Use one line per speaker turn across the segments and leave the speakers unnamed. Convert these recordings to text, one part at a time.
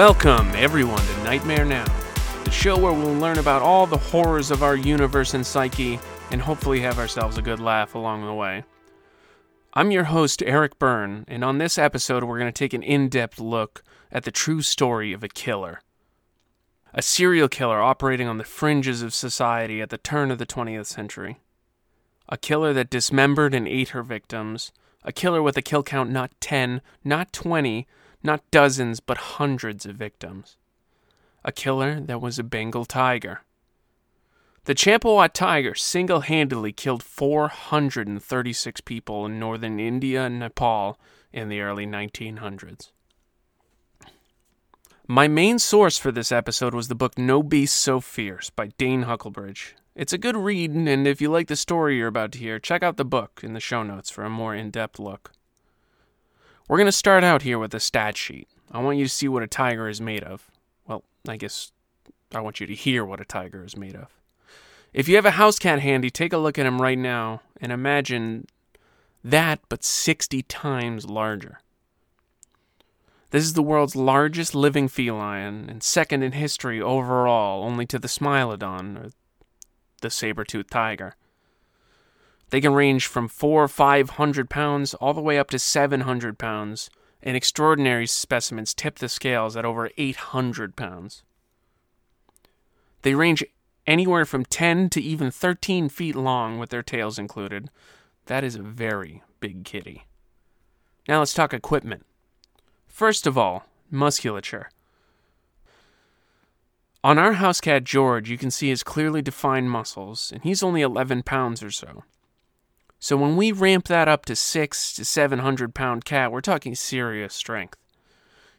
Welcome, everyone, to Nightmare Now, the show where we'll learn about all the horrors of our universe and psyche and hopefully have ourselves a good laugh along the way. I'm your host, Erik Byrne, and on this episode, we're going to take an in depth look at the true story of a killer. A serial killer operating on the fringes of society at the turn of the 20th century. A killer that dismembered and ate her victims. A killer with a kill count not 10, not 20, not dozens, but hundreds of victims. A killer that was a Bengal tiger. The Champawat tiger single handedly killed 436 people in northern India and Nepal in the early 1900s. My main source for this episode was the book No Beast So Fierce by Dane Huckelbridge. It's a good read, and if you like the story you're about to hear, check out the book in the show notes for a more in depth look. We're going to start out here with a stat sheet. I want you to see what a tiger is made of. Well, I guess I want you to hear what a tiger is made of. If you have a house cat handy, take a look at him right now and imagine that, but 60 times larger. This is the world's largest living feline and second in history overall, only to the Smilodon, or the saber-toothed tiger. They can range from four or five hundred pounds all the way up to 700 pounds, and extraordinary specimens tip the scales at over 800 pounds. They range anywhere from 10 to even 13 feet long with their tails included. That is a very big kitty. Now let's talk equipment. First of all, musculature. On our house cat George, you can see his clearly defined muscles, and he's only 11 pounds or so. So when we ramp that up to 6 to 700 pound cat, we're talking serious strength.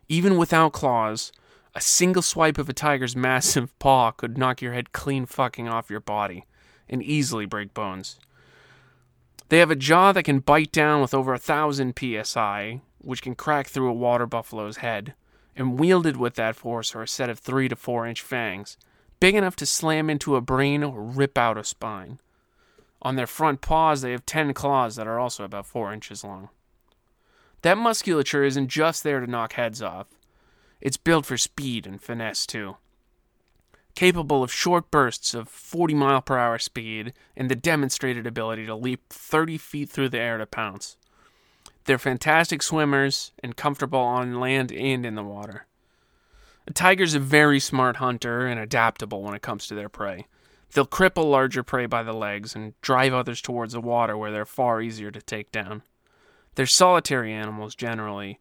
Even without claws, a single swipe of a tiger's massive paw could knock your head clean fucking off your body and easily break bones. They have a jaw that can bite down with over a thousand psi, which can crack through a water buffalo's head, and wielded with that force are a set of three to four inch fangs, big enough to slam into a brain or rip out a spine. On their front paws, they have 10 claws that are also about 4 inches long. That musculature isn't just there to knock heads off, it's built for speed and finesse too. Capable of short bursts of 40 mile per hour speed and the demonstrated ability to leap 30 feet through the air to pounce. They're fantastic swimmers and comfortable on land and in the water. A tiger's a very smart hunter and adaptable when it comes to their prey. They'll cripple larger prey by the legs and drive others towards the water where they're far easier to take down. They're solitary animals generally,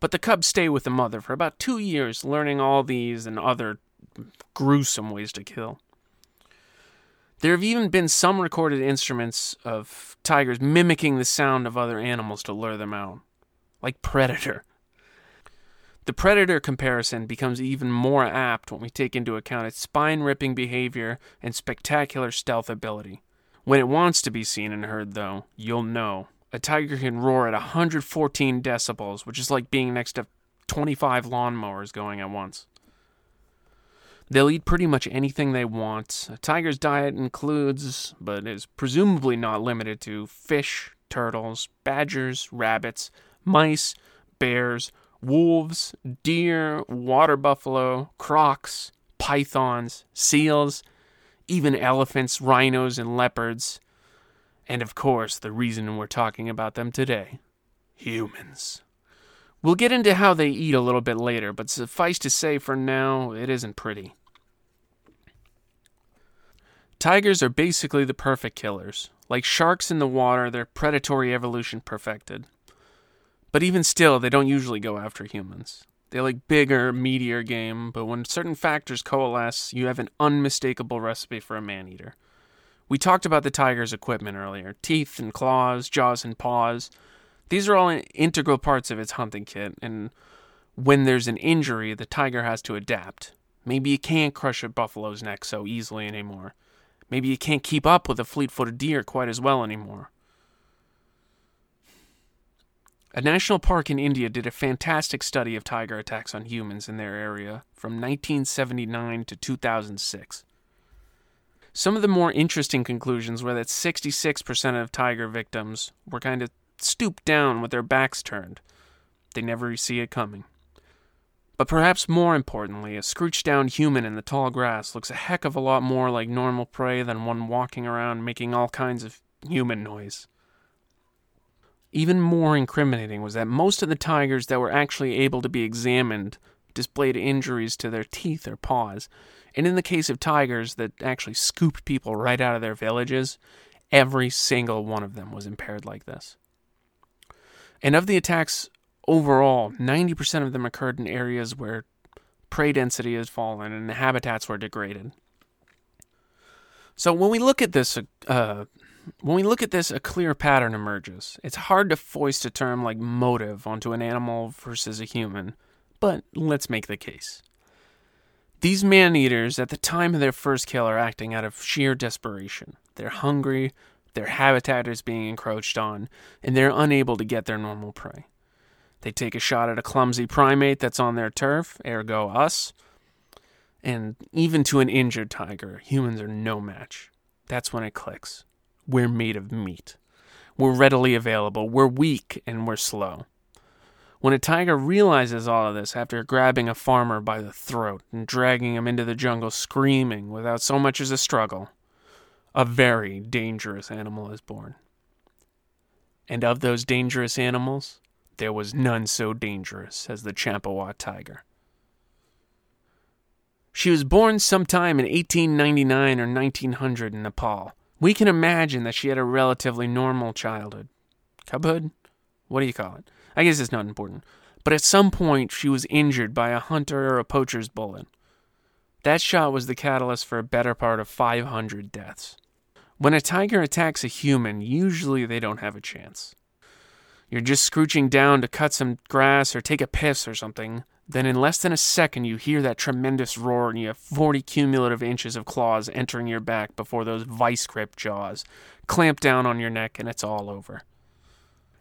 but the cubs stay with the mother for about two years, learning all these and other gruesome ways to kill. There have even been some recorded instruments of tigers mimicking the sound of other animals to lure them out, like Predator. The predator comparison becomes even more apt when we take into account its spine ripping behavior and spectacular stealth ability. When it wants to be seen and heard, though, you'll know. A tiger can roar at 114 decibels, which is like being next to 25 lawnmowers going at once. They'll eat pretty much anything they want. A tiger's diet includes, but is presumably not limited to, fish, turtles, badgers, rabbits, mice, bears, wolves, deer, water buffalo, crocs, pythons, seals, even elephants, rhinos, and leopards. And of course, the reason we're talking about them today humans. We'll get into how they eat a little bit later, but suffice to say for now, it isn't pretty. Tigers are basically the perfect killers. Like sharks in the water, their predatory evolution perfected. But even still, they don't usually go after humans. They like bigger, meatier game, but when certain factors coalesce, you have an unmistakable recipe for a man eater. We talked about the tiger's equipment earlier teeth and claws, jaws and paws. These are all integral parts of its hunting kit, and when there's an injury, the tiger has to adapt. Maybe you can't crush a buffalo's neck so easily anymore. Maybe you can't keep up with a fleet footed deer quite as well anymore. A national park in India did a fantastic study of tiger attacks on humans in their area from 1979 to 2006. Some of the more interesting conclusions were that 66% of tiger victims were kind of stooped down with their backs turned. They never see it coming. But perhaps more importantly, a scrooched down human in the tall grass looks a heck of a lot more like normal prey than one walking around making all kinds of human noise. Even more incriminating was that most of the tigers that were actually able to be examined displayed injuries to their teeth or paws. And in the case of tigers that actually scooped people right out of their villages, every single one of them was impaired like this. And of the attacks overall, 90% of them occurred in areas where prey density has fallen and the habitats were degraded. So when we look at this, uh, when we look at this, a clear pattern emerges. It's hard to foist a term like motive onto an animal versus a human, but let's make the case. These man eaters, at the time of their first kill, are acting out of sheer desperation. They're hungry, their habitat is being encroached on, and they're unable to get their normal prey. They take a shot at a clumsy primate that's on their turf, ergo us. And even to an injured tiger, humans are no match. That's when it clicks. We're made of meat. We're readily available. We're weak and we're slow. When a tiger realizes all of this after grabbing a farmer by the throat and dragging him into the jungle screaming without so much as a struggle, a very dangerous animal is born. And of those dangerous animals, there was none so dangerous as the Champawat tiger. She was born sometime in 1899 or 1900 in Nepal. We can imagine that she had a relatively normal childhood. Cubhood? What do you call it? I guess it's not important. But at some point, she was injured by a hunter or a poacher's bullet. That shot was the catalyst for a better part of 500 deaths. When a tiger attacks a human, usually they don't have a chance. You're just scrooching down to cut some grass or take a piss or something. Then, in less than a second, you hear that tremendous roar, and you have 40 cumulative inches of claws entering your back before those vice grip jaws clamp down on your neck, and it's all over.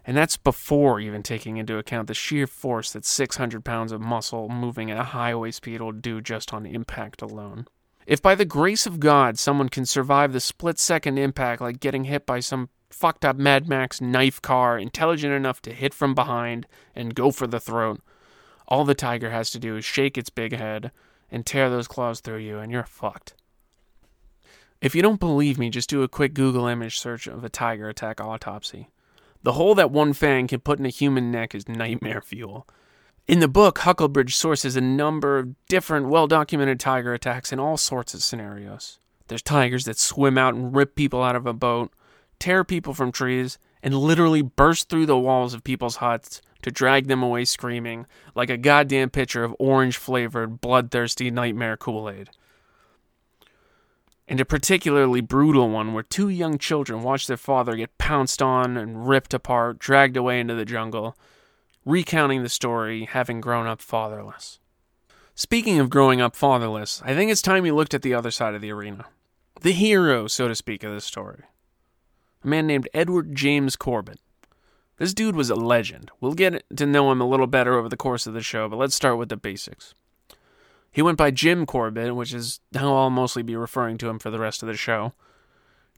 And that's before even taking into account the sheer force that 600 pounds of muscle moving at a highway speed will do just on impact alone. If by the grace of God someone can survive the split second impact like getting hit by some fucked up Mad Max knife car, intelligent enough to hit from behind and go for the throat, all the tiger has to do is shake its big head and tear those claws through you, and you're fucked. If you don't believe me, just do a quick Google image search of a tiger attack autopsy. The hole that one fang can put in a human neck is nightmare fuel. In the book, Huckelbridge sources a number of different, well documented tiger attacks in all sorts of scenarios. There's tigers that swim out and rip people out of a boat, tear people from trees, and literally burst through the walls of people's huts to drag them away screaming, like a goddamn pitcher of orange flavored, bloodthirsty nightmare Kool Aid. And a particularly brutal one where two young children watch their father get pounced on and ripped apart, dragged away into the jungle, recounting the story, having grown up fatherless. Speaking of growing up fatherless, I think it's time we looked at the other side of the arena. The hero, so to speak, of this story. A man named Edward James Corbett. This dude was a legend. We'll get to know him a little better over the course of the show, but let's start with the basics. He went by Jim Corbett, which is how I'll mostly be referring to him for the rest of the show.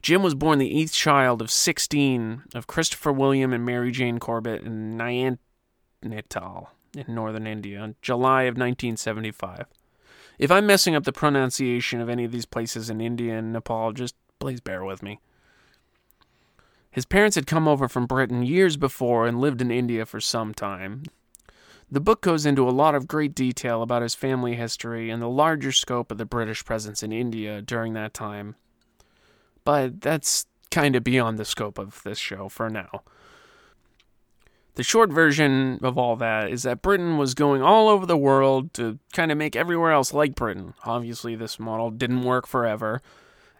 Jim was born the eighth child of 16 of Christopher William and Mary Jane Corbett in Nyan Natal in northern India in July of 1975. If I'm messing up the pronunciation of any of these places in India and Nepal, just please bear with me. His parents had come over from Britain years before and lived in India for some time. The book goes into a lot of great detail about his family history and the larger scope of the British presence in India during that time. But that's kind of beyond the scope of this show for now. The short version of all that is that Britain was going all over the world to kind of make everywhere else like Britain. Obviously, this model didn't work forever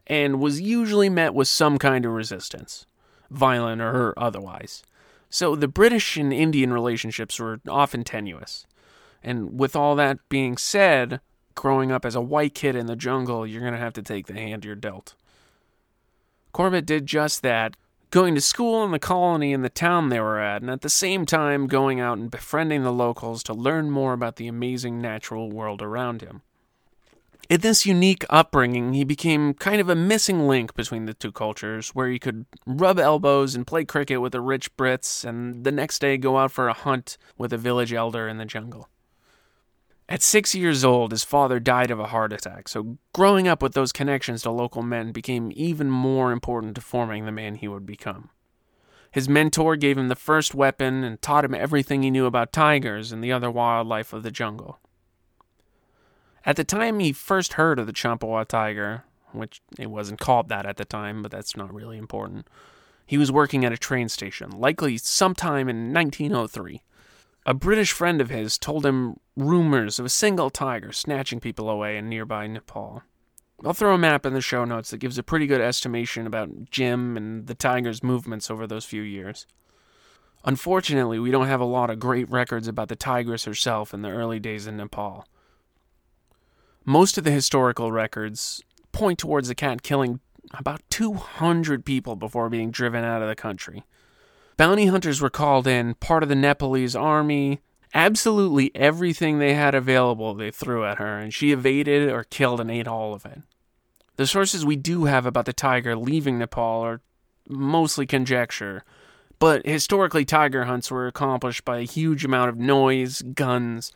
and was usually met with some kind of resistance, violent or otherwise. So the British and Indian relationships were often tenuous. And with all that being said, growing up as a white kid in the jungle, you're going to have to take the hand you're dealt. Corbett did just that, going to school in the colony in the town they were at, and at the same time going out and befriending the locals to learn more about the amazing natural world around him. In this unique upbringing, he became kind of a missing link between the two cultures, where he could rub elbows and play cricket with the rich Brits, and the next day go out for a hunt with a village elder in the jungle. At six years old, his father died of a heart attack, so growing up with those connections to local men became even more important to forming the man he would become. His mentor gave him the first weapon and taught him everything he knew about tigers and the other wildlife of the jungle. At the time he first heard of the Champawat tiger, which it wasn't called that at the time, but that's not really important, he was working at a train station, likely sometime in 1903. A British friend of his told him rumors of a single tiger snatching people away in nearby Nepal. I'll throw a map in the show notes that gives a pretty good estimation about Jim and the tiger's movements over those few years. Unfortunately, we don't have a lot of great records about the tigress herself in the early days in Nepal. Most of the historical records point towards the cat killing about 200 people before being driven out of the country. Bounty hunters were called in, part of the Nepalese army. Absolutely everything they had available they threw at her, and she evaded or killed and ate all of it. The sources we do have about the tiger leaving Nepal are mostly conjecture, but historically, tiger hunts were accomplished by a huge amount of noise, guns,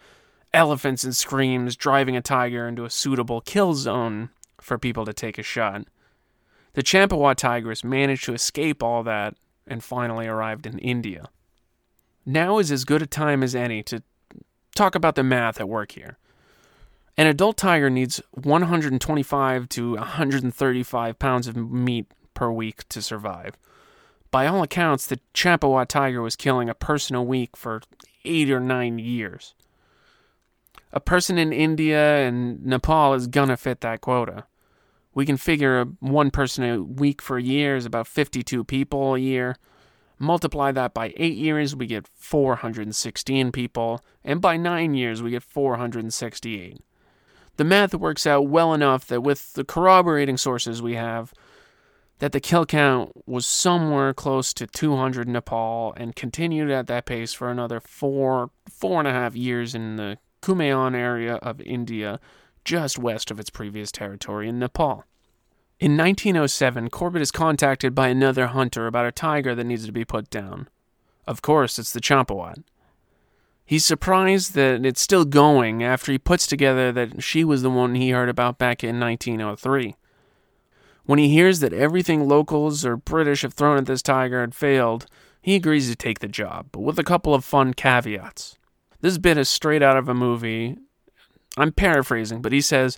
elephants, and screams driving a tiger into a suitable kill zone for people to take a shot. The Champawat tigress managed to escape all that and finally arrived in India. Now is as good a time as any to talk about the math at work here. An adult tiger needs 125 to 135 pounds of meat per week to survive. By all accounts, the Champawat tiger was killing a person a week for eight or nine years. A person in India and Nepal is gonna fit that quota. We can figure one person a week for a year is about 52 people a year. Multiply that by eight years, we get 416 people, and by nine years, we get 468 the math works out well enough that with the corroborating sources we have, that the kill count was somewhere close to 200 in Nepal and continued at that pace for another four, four and a half years in the Kumaon area of India, just west of its previous territory in Nepal. In 1907, Corbett is contacted by another hunter about a tiger that needs to be put down. Of course, it's the Champawat. He's surprised that it's still going after he puts together that she was the one he heard about back in 1903. When he hears that everything locals or British have thrown at this tiger had failed, he agrees to take the job, but with a couple of fun caveats. This bit is straight out of a movie. I'm paraphrasing, but he says,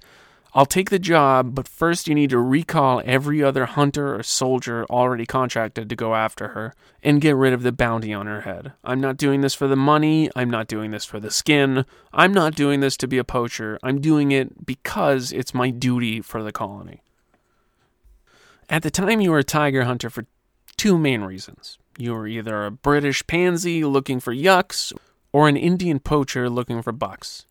I'll take the job, but first you need to recall every other hunter or soldier already contracted to go after her and get rid of the bounty on her head. I'm not doing this for the money. I'm not doing this for the skin. I'm not doing this to be a poacher. I'm doing it because it's my duty for the colony. At the time, you were a tiger hunter for two main reasons. You were either a British pansy looking for yucks or an Indian poacher looking for bucks.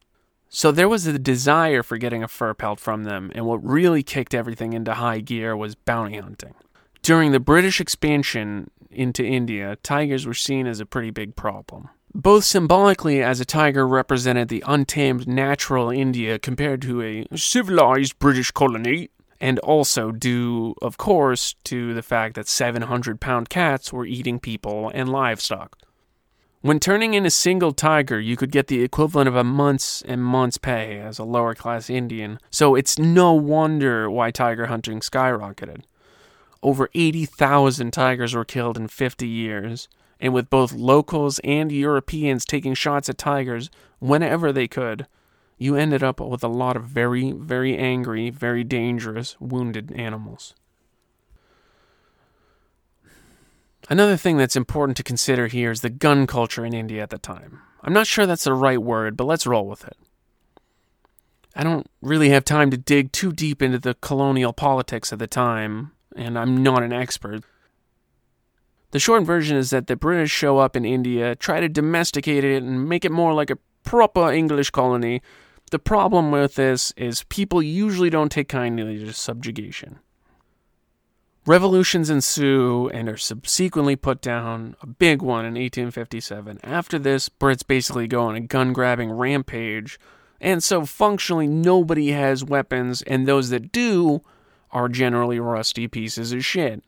So there was a desire for getting a fur pelt from them, and what really kicked everything into high gear was bounty hunting. During the British expansion into India, tigers were seen as a pretty big problem. Both symbolically, as a tiger represented the untamed natural India compared to a civilized British colony, and also due, of course, to the fact that 700 pound cats were eating people and livestock. When turning in a single tiger, you could get the equivalent of a month's and month's pay as a lower class Indian, so it's no wonder why tiger hunting skyrocketed. Over 80,000 tigers were killed in 50 years, and with both locals and Europeans taking shots at tigers whenever they could, you ended up with a lot of very, very angry, very dangerous, wounded animals. Another thing that's important to consider here is the gun culture in India at the time. I'm not sure that's the right word, but let's roll with it. I don't really have time to dig too deep into the colonial politics of the time, and I'm not an expert. The short version is that the British show up in India, try to domesticate it, and make it more like a proper English colony. The problem with this is people usually don't take kindly to subjugation. Revolutions ensue and are subsequently put down, a big one in 1857. After this, Brits basically go on a gun grabbing rampage, and so functionally nobody has weapons, and those that do are generally rusty pieces of shit.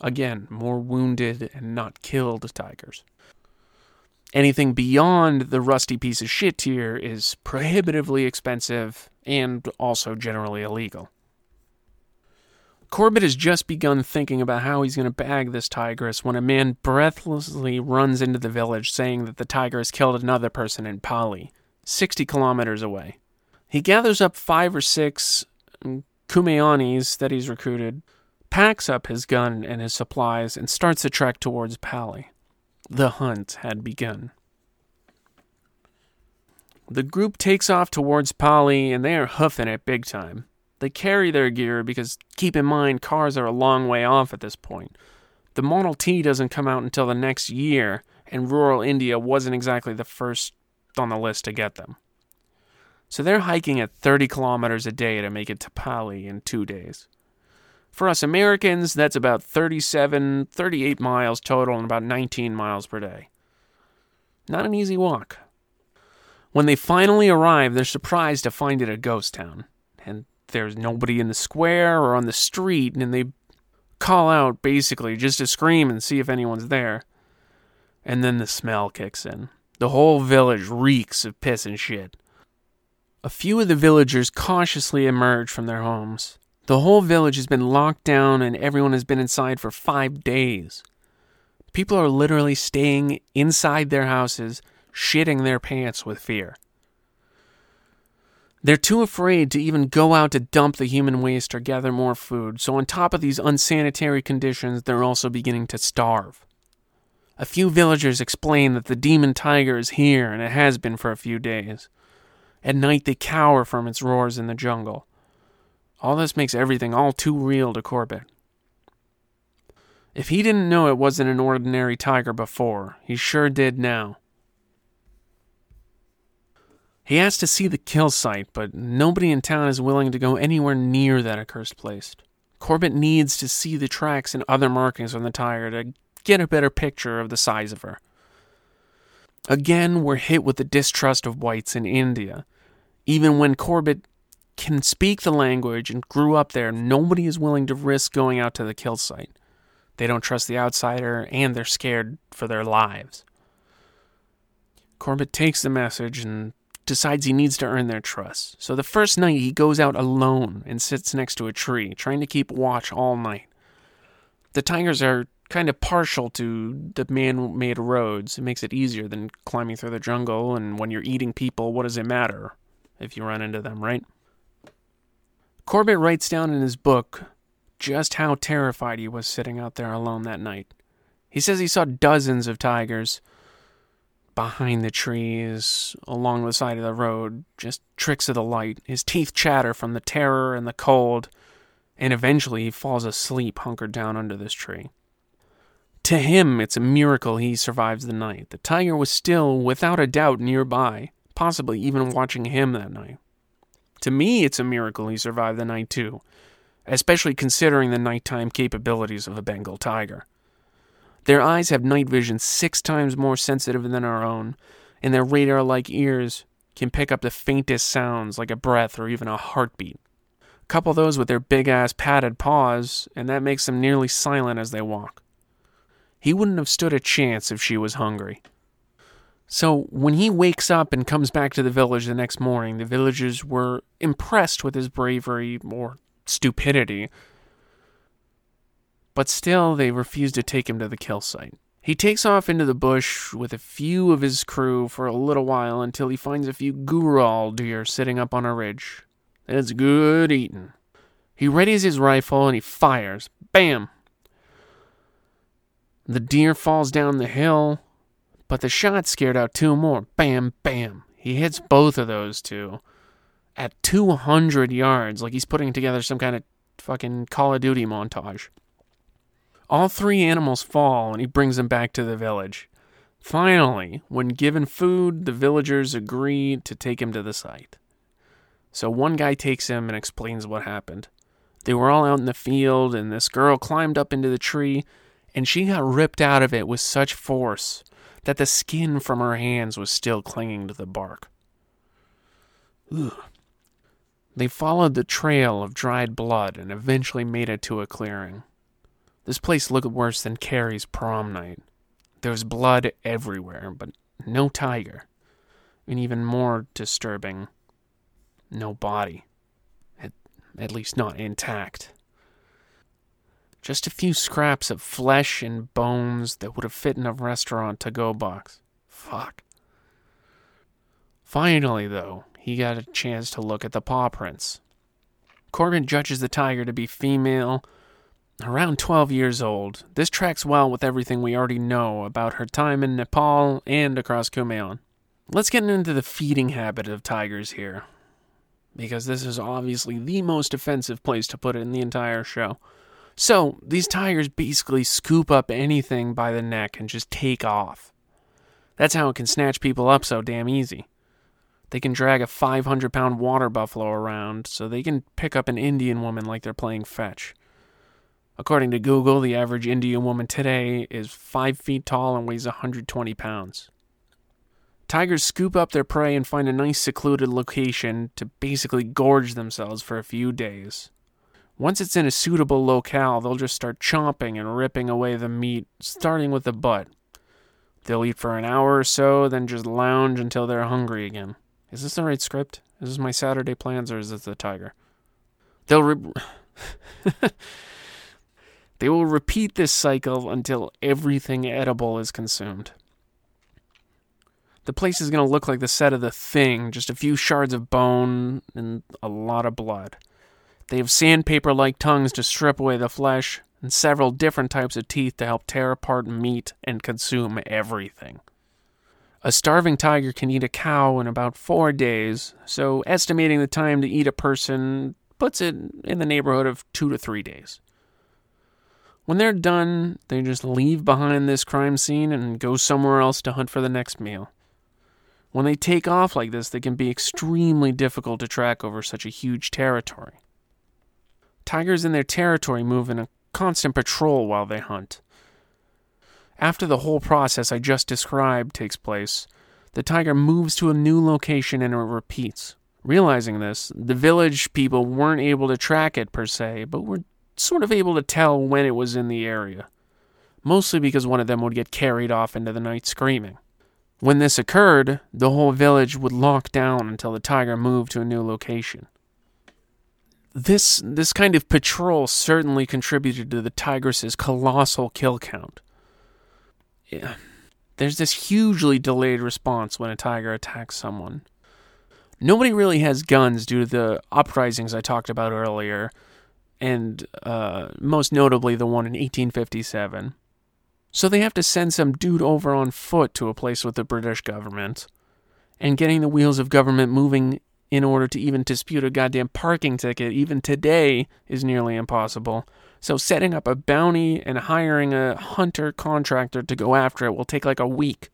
Again, more wounded and not killed tigers. Anything beyond the rusty piece of shit tier is prohibitively expensive and also generally illegal. Corbett has just begun thinking about how he's going to bag this tigress when a man breathlessly runs into the village saying that the tiger has killed another person in Pali, 60 kilometers away. He gathers up five or six Kumaonis that he's recruited, packs up his gun and his supplies, and starts a trek towards Pali. The hunt had begun. The group takes off towards Pali, and they are hoofing it big time. They carry their gear because, keep in mind, cars are a long way off at this point. The Model T doesn't come out until the next year, and rural India wasn't exactly the first on the list to get them. So they're hiking at 30 kilometers a day to make it to Pali in two days. For us Americans, that's about 37, 38 miles total and about 19 miles per day. Not an easy walk. When they finally arrive, they're surprised to find it a ghost town. There's nobody in the square or on the street, and they call out basically just to scream and see if anyone's there. And then the smell kicks in. The whole village reeks of piss and shit. A few of the villagers cautiously emerge from their homes. The whole village has been locked down and everyone has been inside for five days. People are literally staying inside their houses, shitting their pants with fear. They're too afraid to even go out to dump the human waste or gather more food, so on top of these unsanitary conditions, they're also beginning to starve. A few villagers explain that the demon tiger is here and it has been for a few days. At night, they cower from its roars in the jungle. All this makes everything all too real to Corbett. If he didn't know it wasn't an ordinary tiger before, he sure did now. He asked to see the kill site, but nobody in town is willing to go anywhere near that accursed place. Corbett needs to see the tracks and other markings on the tire to get a better picture of the size of her. Again, we're hit with the distrust of whites in India. Even when Corbett can speak the language and grew up there, nobody is willing to risk going out to the kill site. They don't trust the outsider and they're scared for their lives. Corbett takes the message and decides he needs to earn their trust. So the first night he goes out alone and sits next to a tree, trying to keep watch all night. The tigers are kind of partial to the man made roads. It makes it easier than climbing through the jungle, and when you're eating people, what does it matter if you run into them, right? Corbett writes down in his book just how terrified he was sitting out there alone that night. He says he saw dozens of tigers behind the trees, along the side of the road, just tricks of the light. His teeth chatter from the terror and the cold, and eventually he falls asleep hunkered down under this tree. To him, it's a miracle he survives the night. The tiger was still, without a doubt, nearby, possibly even watching him that night. To me, it's a miracle he survived the night, too, especially considering the nighttime capabilities of a Bengal tiger. Their eyes have night vision six times more sensitive than our own, and their radar like ears can pick up the faintest sounds like a breath or even a heartbeat. Couple those with their big ass padded paws, and that makes them nearly silent as they walk. He wouldn't have stood a chance if she was hungry. So when he wakes up and comes back to the village the next morning, the villagers were impressed with his bravery or stupidity but still they refuse to take him to the kill site. He takes off into the bush with a few of his crew for a little while until he finds a few goral deer sitting up on a ridge. It's good eating. He readies his rifle and he fires. Bam! The deer falls down the hill, but the shot scared out two more. Bam, bam. He hits both of those two at 200 yards, like he's putting together some kind of fucking Call of Duty montage. All three animals fall and he brings them back to the village. Finally, when given food, the villagers agree to take him to the site. So one guy takes him and explains what happened. They were all out in the field, and this girl climbed up into the tree, and she got ripped out of it with such force that the skin from her hands was still clinging to the bark. Ugh. They followed the trail of dried blood and eventually made it to a clearing. This place looked worse than Carrie's prom night. There was blood everywhere, but no tiger. And even more disturbing, no body. At, at least not intact. Just a few scraps of flesh and bones that would have fit in a restaurant to go box. Fuck. Finally, though, he got a chance to look at the paw prints. Corbett judges the tiger to be female, around 12 years old. This tracks well with everything we already know about her time in Nepal and across Kumaon. Let's get into the feeding habit of tigers here, because this is obviously the most offensive place to put it in the entire show. So, these tigers basically scoop up anything by the neck and just take off. That's how it can snatch people up so damn easy. They can drag a 500 pound water buffalo around, so they can pick up an Indian woman like they're playing fetch. According to Google, the average Indian woman today is 5 feet tall and weighs 120 pounds. Tigers scoop up their prey and find a nice secluded location to basically gorge themselves for a few days. Once it's in a suitable locale, they'll just start chomping and ripping away the meat, starting with the butt. They'll eat for an hour or so, then just lounge until they're hungry again. Is this the right script? Is this my Saturday plans or is this the tiger? They'll re- They will repeat this cycle until everything edible is consumed. The place is going to look like the set of the thing, just a few shards of bone and a lot of blood. They have sandpaper like tongues to strip away the flesh, and several different types of teeth to help tear apart meat and consume everything. A starving tiger can eat a cow in about four days, so estimating the time to eat a person puts it in the neighborhood of two to three days. When they're done, they just leave behind this crime scene and go somewhere else to hunt for the next meal. When they take off like this, they can be extremely difficult to track over such a huge territory. Tigers in their territory move in a constant patrol while they hunt. After the whole process I just described takes place, the tiger moves to a new location and it repeats. Realizing this, the village people weren't able to track it per se, but were sort of able to tell when it was in the area, mostly because one of them would get carried off into the night screaming. When this occurred, the whole village would lock down until the tiger moved to a new location. This this kind of patrol certainly contributed to the tigress's colossal kill count yeah, there's this hugely delayed response when a tiger attacks someone. Nobody really has guns due to the uprisings I talked about earlier, and uh, most notably the one in 1857. So they have to send some dude over on foot to a place with the British government. And getting the wheels of government moving in order to even dispute a goddamn parking ticket, even today, is nearly impossible. So setting up a bounty and hiring a hunter contractor to go after it will take like a week.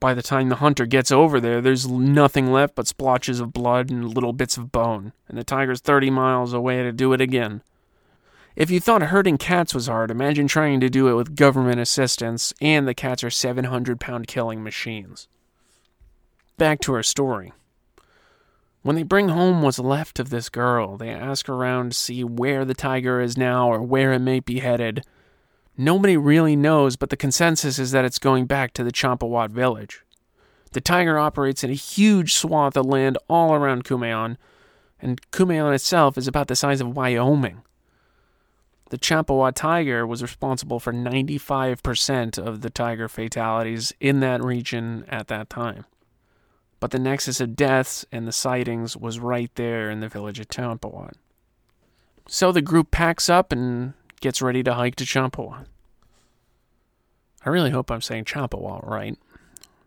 By the time the hunter gets over there, there's nothing left but splotches of blood and little bits of bone, and the tiger's 30 miles away to do it again. If you thought herding cats was hard, imagine trying to do it with government assistance, and the cats are 700 pound killing machines. Back to our story. When they bring home what's left of this girl, they ask around to see where the tiger is now or where it may be headed. Nobody really knows, but the consensus is that it's going back to the Champawat village. The tiger operates in a huge swath of land all around Kumaon, and Kumaon itself is about the size of Wyoming. The Champawat tiger was responsible for 95% of the tiger fatalities in that region at that time but the nexus of deaths and the sightings was right there in the village of Champawat. So the group packs up and gets ready to hike to Champawat. I really hope I'm saying Champawat right,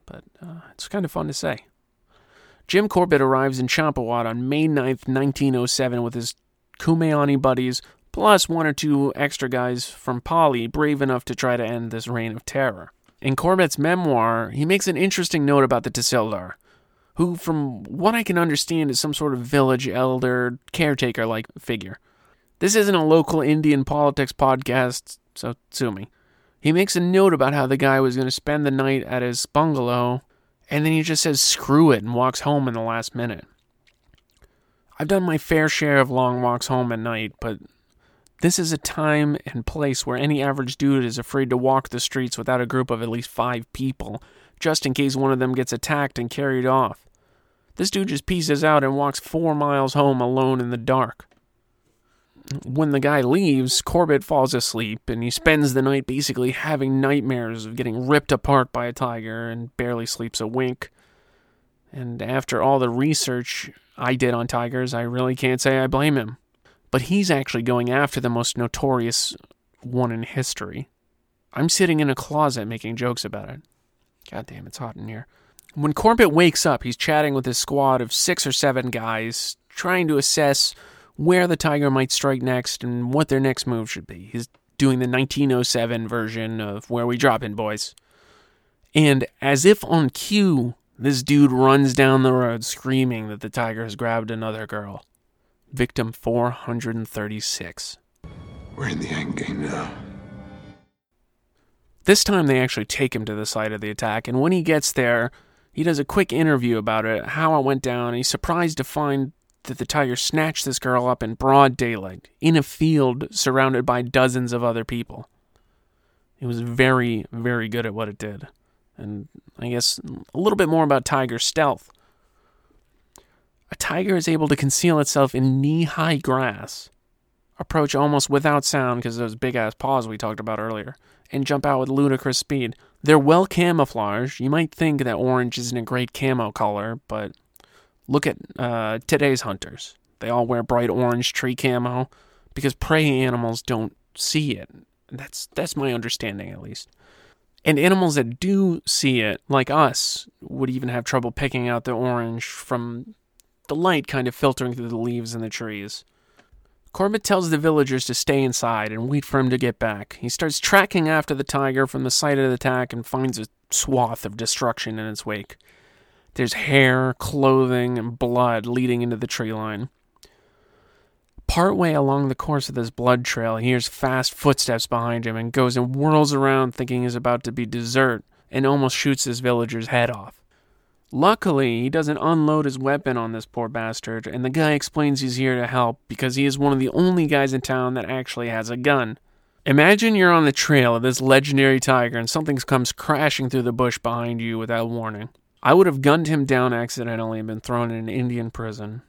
but uh, it's kind of fun to say. Jim Corbett arrives in Champawat on May 9th, 1907, with his Kumaoni buddies, plus one or two extra guys from Pali, brave enough to try to end this reign of terror. In Corbett's memoir, he makes an interesting note about the Tahsildar who, from what I can understand, is some sort of village elder, caretaker like figure. This isn't a local Indian politics podcast, so sue me. He makes a note about how the guy was going to spend the night at his bungalow, and then he just says screw it and walks home in the last minute. I've done my fair share of long walks home at night, but This is a time and place where any average dude is afraid to walk the streets without a group of at least five people, just in case one of them gets attacked and carried off. This dude just pieces out and walks four miles home alone in the dark. When the guy leaves, Corbett falls asleep and he spends the night basically having nightmares of getting ripped apart by a tiger and barely sleeps a wink. And after all the research I did on tigers, I really can't say I blame him. But he's actually going after the most notorious one in history. I'm sitting in a closet making jokes about it. God damn, it's hot in here. When Corbett wakes up, he's chatting with his squad of six or seven guys, trying to assess where the tiger might strike next and what their next move should be. He's doing the 1907 version of Where We Dropping, Boys. And as if on cue, this dude runs down the road screaming that the tiger has grabbed another girl. Victim 436.
We're in the end game now.
This time they actually take him to the site of the attack, and when he gets there, he does a quick interview about it, how it went down, and he's surprised to find that the tiger snatched this girl up in broad daylight, in a field surrounded by dozens of other people. It was very, very good at what it did. And I guess a little bit more about tiger stealth. A tiger is able to conceal itself in knee high grass, approach almost without sound because of those big ass paws we talked about earlier, and jump out with ludicrous speed. They're well camouflaged. You might think that orange isn't a great camo color, but look at uh, today's hunters. They all wear bright orange tree camo because prey animals don't see it. That's that's my understanding at least. And animals that do see it, like us, would even have trouble picking out the orange from the light kind of filtering through the leaves and the trees. Corbett tells the villagers to stay inside and wait for him to get back. He starts tracking after the tiger from the site of the attack and finds a swath of destruction in its wake. There's hair, clothing, and blood leading into the tree line. Partway along the course of this blood trail, he hears fast footsteps behind him and goes and whirls around thinking he's about to be dessert and almost shoots this villager's head off. Luckily, he doesn't unload his weapon on this poor bastard, and the guy explains he's here to help because he is one of the only guys in town that actually has a gun. Imagine you're on the trail of this legendary tiger and something comes crashing through the bush behind you without warning. I would have gunned him down accidentally and been thrown in an Indian prison.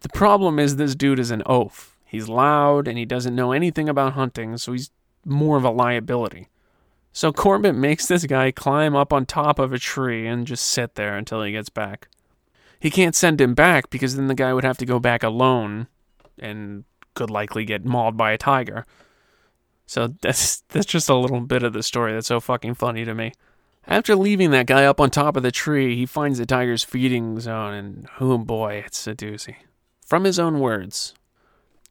The problem is this dude is an oaf. He's loud and he doesn't know anything about hunting, so he's more of a liability. So Corbett makes this guy climb up on top of a tree and just sit there until he gets back. He can't send him back because then the guy would have to go back alone and could likely get mauled by a tiger. So that's that's just a little bit of the story that's so fucking funny to me. After leaving that guy up on top of the tree, he finds the tiger's feeding zone and oh boy, it's a doozy. From his own words.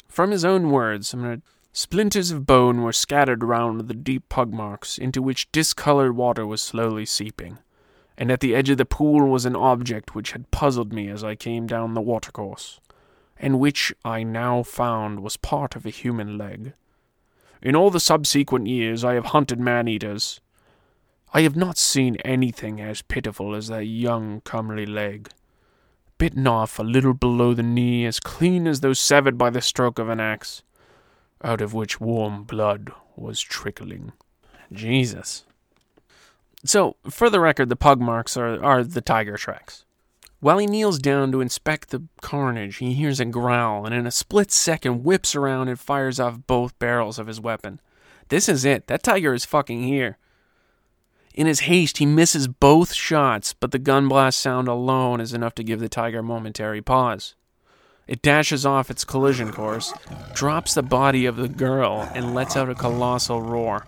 From his own words, to Splinters of bone were scattered round the deep pug marks, into which discolored water was slowly seeping, and at the edge of the pool was an object which had puzzled me as I came down the watercourse, and which I now found was part of a human leg. In all the subsequent years I have hunted man eaters. I have not seen anything as pitiful as that young comely leg, bitten off a little below the knee, as clean as though severed by the stroke of an axe out of which warm blood was trickling. Jesus. So, for the record, the pug marks are, are the tiger tracks. While he kneels down to inspect the carnage, he hears a growl and in a split second whips around and fires off both barrels of his weapon. This is it. That tiger is fucking here. In his haste, he misses both shots, but the gun blast sound alone is enough to give the tiger momentary pause. It dashes off its collision course, drops the body of the girl, and lets out a colossal roar.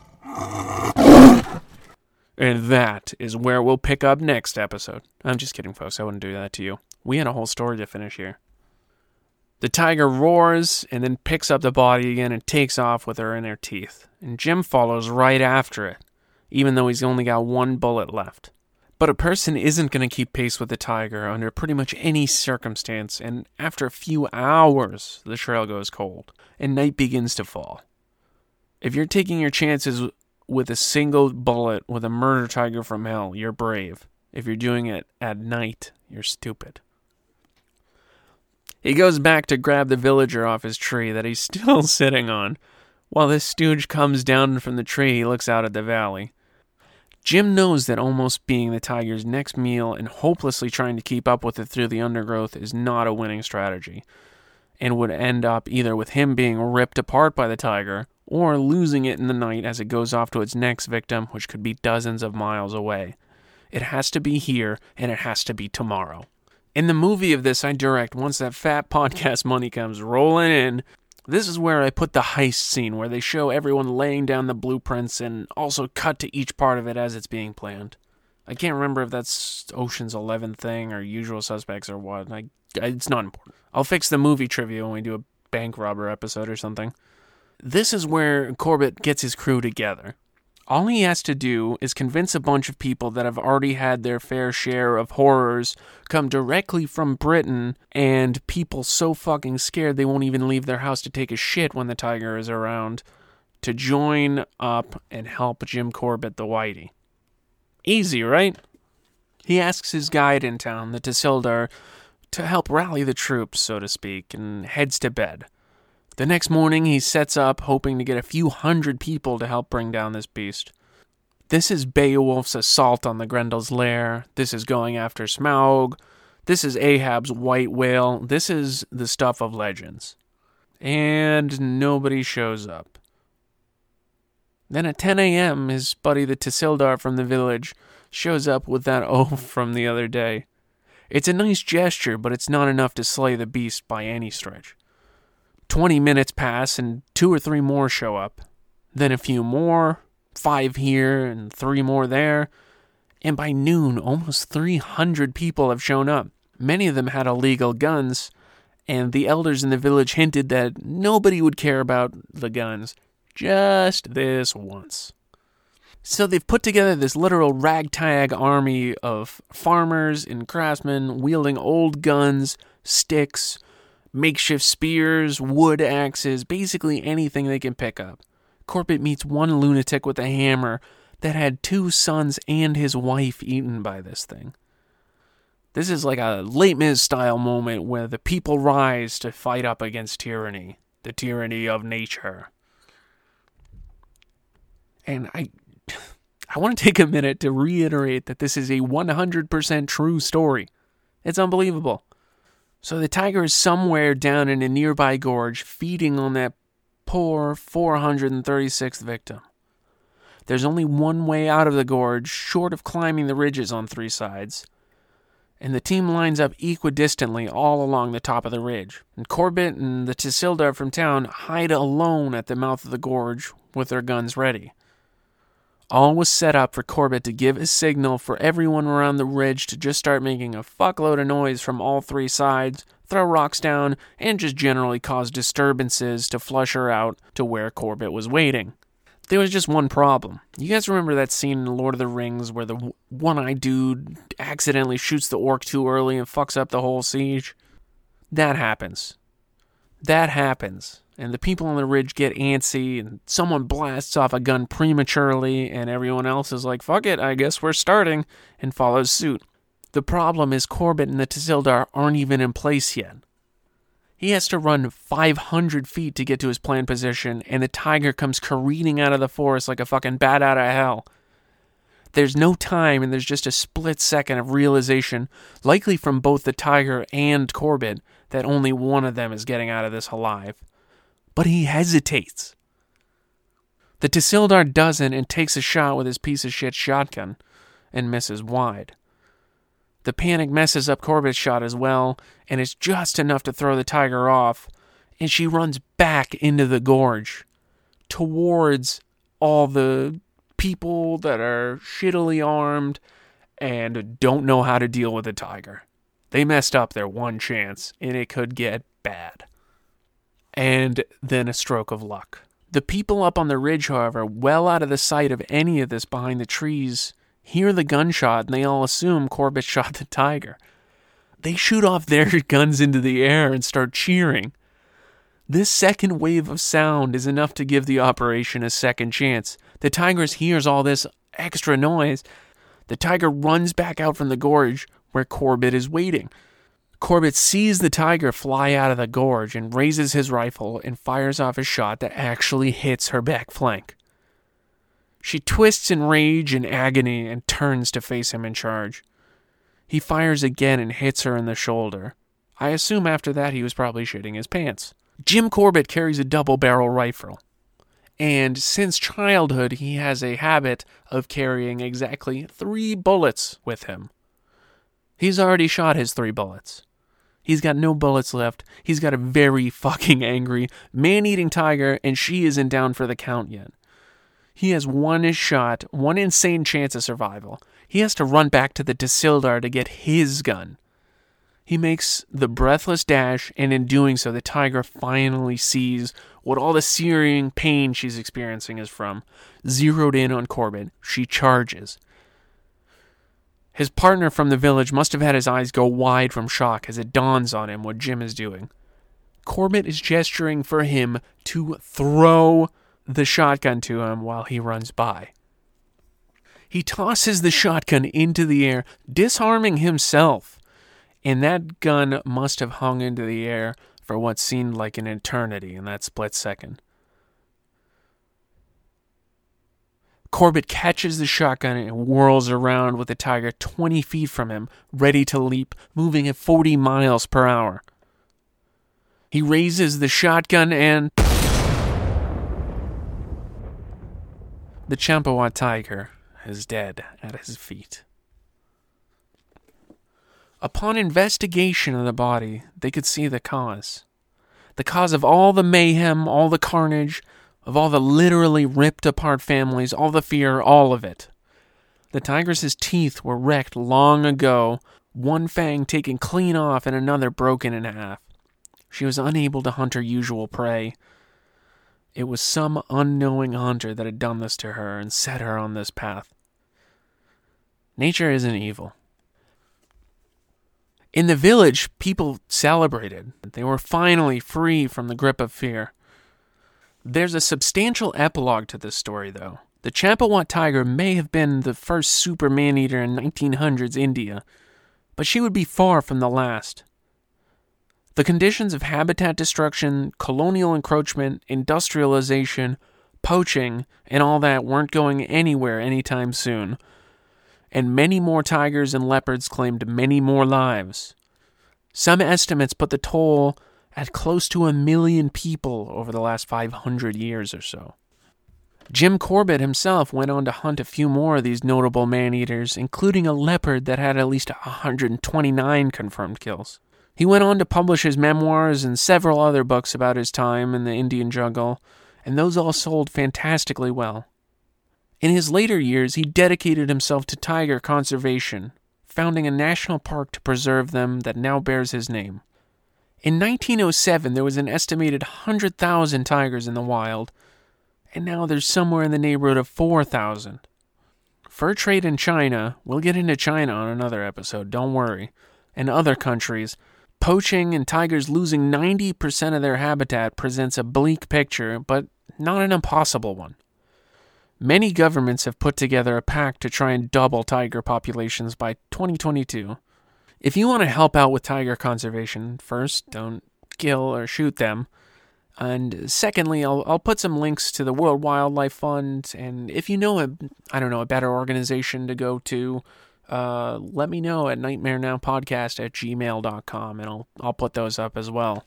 And that is where we'll pick up next episode. I'm just kidding, folks. I wouldn't do that to you. We had a whole story to finish here. The tiger roars and then picks up the body again and takes off with her in her teeth. And Jim follows right after it, even though he's only got one bullet left. But a person isn't going to keep pace with the tiger under pretty much any circumstance, and after a few hours, the trail goes cold, and night begins to fall. If you're taking your chances with a single bullet with a murder tiger from hell, you're brave. If you're doing it at night, you're stupid. He goes back to grab the villager off his tree that he's still sitting on. While this stooge comes down from the tree, he looks out at the valley. Jim knows that almost being the tiger's next meal and hopelessly trying to keep up with it through the undergrowth is not a winning strategy, and would end up either with him being ripped apart by the tiger or losing it in the night as it goes off to its next victim, which could be dozens of miles away. It has to be here, and it has to be tomorrow. In the movie of this I direct, once that fat podcast money comes rolling in, this is where I put the heist scene where they show everyone laying down the blueprints and also cut to each part of it as it's being planned. I can't remember if that's Ocean's 11 thing or Usual Suspects or what. I, it's not important. I'll fix the movie trivia when we do a bank robber episode or something. This is where Corbett gets his crew together. All he has to do is convince a bunch of people that have already had their fair share of horrors come directly from Britain and people so fucking scared they won't even leave their house to take a shit when the tiger is around to join up and help Jim Corbett the Whitey. Easy, right? He asks his guide in town, the Tahsildar, to help rally the troops, so to speak, and heads to bed. The next morning, he sets up, hoping to get a few hundred people to help bring down this beast. This is Beowulf's assault on the Grendel's lair. This is going after Smaug. This is Ahab's white whale. This is the stuff of legends. And nobody shows up. Then at 10 a.m., his buddy the Tahsildar from the village shows up with that oath from the other day. It's a nice gesture, but it's not enough to slay the beast by any stretch. 20 minutes pass and two or three more show up. Then a few more, five here and three more there. And by noon, almost 300 people have shown up. Many of them had illegal guns, and the elders in the village hinted that nobody would care about the guns just this once. So they've put together this literal ragtag army of farmers and craftsmen wielding old guns, sticks, makeshift spears, wood axes, basically anything they can pick up. Corbett meets one lunatic with a hammer that had two sons and his wife eaten by this thing. This is like a Les Mis style moment where the people rise to fight up against tyranny, the tyranny of nature. And I I want to take a minute to reiterate that this is a 100% true story. It's unbelievable. So the tiger is somewhere down in a nearby gorge feeding on that poor 436th victim. There's only one way out of the gorge, short of climbing the ridges on three sides. And the team lines up equidistantly all along the top of the ridge. And Corbett and the Tahsildar from town hide alone at the mouth of the gorge with their guns ready. All was set up for Corbett to give a signal for everyone around the ridge to just start making a fuckload of noise from all three sides, throw rocks down, and just generally cause disturbances to flush her out to where Corbett was waiting. There was just one problem. You guys remember that scene in Lord of the Rings where the one eyed dude accidentally shoots the orc too early and fucks up the whole siege? That happens. That happens and the people on the ridge get antsy and someone blasts off a gun prematurely and everyone else is like fuck it i guess we're starting and follows suit. The problem is corbett and the tahsildar aren't even in place yet. He has to run 500 feet to get to his planned position and the tiger comes careening out of the forest like a fucking bat out of hell. There's no time and there's just a split second of realization likely from both the tiger and corbett that only one of them is getting out of this alive but he hesitates. The Tahsildar doesn't and takes a shot with his piece of shit shotgun and misses wide. The panic messes up Corbett's shot as well, and it's just enough to throw the tiger off, and she runs back into the gorge towards all the people that are shittily armed and don't know how to deal with a tiger. They messed up their one chance, and it could get bad and then a stroke of luck. The people up on the ridge, however, well out of the sight of any of this behind the trees, hear the gunshot and they all assume Corbett shot the tiger. They shoot off their guns into the air and start cheering. This second wave of sound is enough to give the operation a second chance. The tiger hears all this extra noise. The tiger runs back out from the gorge where Corbett is waiting. Corbett sees the tiger fly out of the gorge and raises his rifle and fires off a shot that actually hits her back flank. She twists in rage and agony and turns to face him in charge. He fires again and hits her in the shoulder. I assume after that he was probably shitting his pants. Jim Corbett carries a double barrel rifle. And since childhood, he has a habit of carrying exactly three bullets with him. He's already shot his three bullets. He's got no bullets left. He's got a very fucking angry, man eating tiger, and she isn't down for the count yet. He has one shot, one insane chance of survival. He has to run back to the Tahsildar to get his gun. He makes the breathless dash, and in doing so, the tiger finally sees what all the searing pain she's experiencing is from. Zeroed in on Corbett, she charges. His partner from the village must have had his eyes go wide from shock as it dawns on him what Jim is doing. Corbett is gesturing for him to throw the shotgun to him while he runs by. He tosses the shotgun into the air, disarming himself and that gun must have hung into the air for what seemed like an eternity in that split second. Corbett catches the shotgun and whirls around with the tiger 20 feet from him, ready to leap, moving at 40 miles per hour. He raises the shotgun and. The Champawat tiger is dead at his feet. Upon investigation of the body, they could see the cause. The cause of all the mayhem, all the carnage, of all the literally ripped apart families, all the fear, all of it. The tigress's teeth were wrecked long ago, one fang taken clean off and another broken in half. She was unable to hunt her usual prey. It was some unknowing hunter that had done this to her and set her on this path. Nature isn't evil. In the village, people celebrated. They were finally free from the grip of fear. There's a substantial epilogue to this story, though. The Champawat tiger may have been the first super man eater in 1900s India, but she would be far from the last. The conditions of habitat destruction, colonial encroachment, industrialization, poaching, and all that weren't going anywhere anytime soon and many more tigers and leopards claimed many more lives. Some estimates put the toll at close to a million people over the last 500 years or so. Jim Corbett himself went on to hunt a few more of these notable man eaters, including a leopard that had at least 129 confirmed kills. He went on to publish his memoirs and several other books about his time in the Indian jungle, and those all sold fantastically well. In his later years, he dedicated himself to tiger conservation, founding a national park to preserve them that now bears his name. In 1907, there was an estimated 100,000 tigers in the wild, and now there's somewhere in the neighborhood of 4,000. Fur trade in China, we'll get into China on another episode, don't worry, and other countries, poaching and tigers losing 90% of their habitat presents a bleak picture, but not an impossible one. Many governments have put together a pact to try and double tiger populations by 2022. If you want to help out with tiger conservation, first, don't kill or shoot them. And secondly, I'll, I'll put some links to the World Wildlife Fund. And if you know a, I don't know, a better organization to go to, uh, let me know at nightmarenowpodcast at gmail.com. And I'll, I'll put those up as well.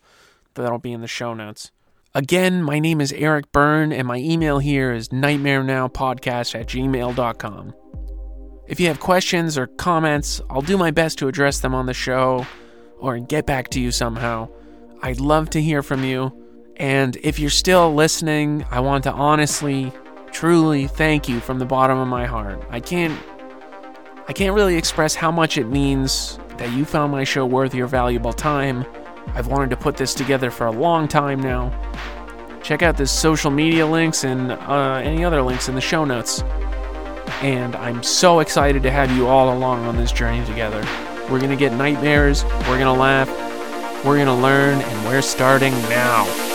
That'll be in the show notes. Again, my name is Erik Byrne, and my email here is nightmarenowpodcast at gmail.com. If you have questions or comments, I'll do my best to address them on the show or get back to you somehow. I'd love to hear from you. And if you're still listening, I want to honestly, truly thank you from the bottom of my heart. I can't I can't really express how much it means that you found my show worth your valuable time I've wanted to put this together for a long time now. Check out the social media links and uh, any other links in the show notes. And I'm so excited to have you all along on this journey together. We're to get nightmares, we're to laugh, we're to learn, and we're starting now.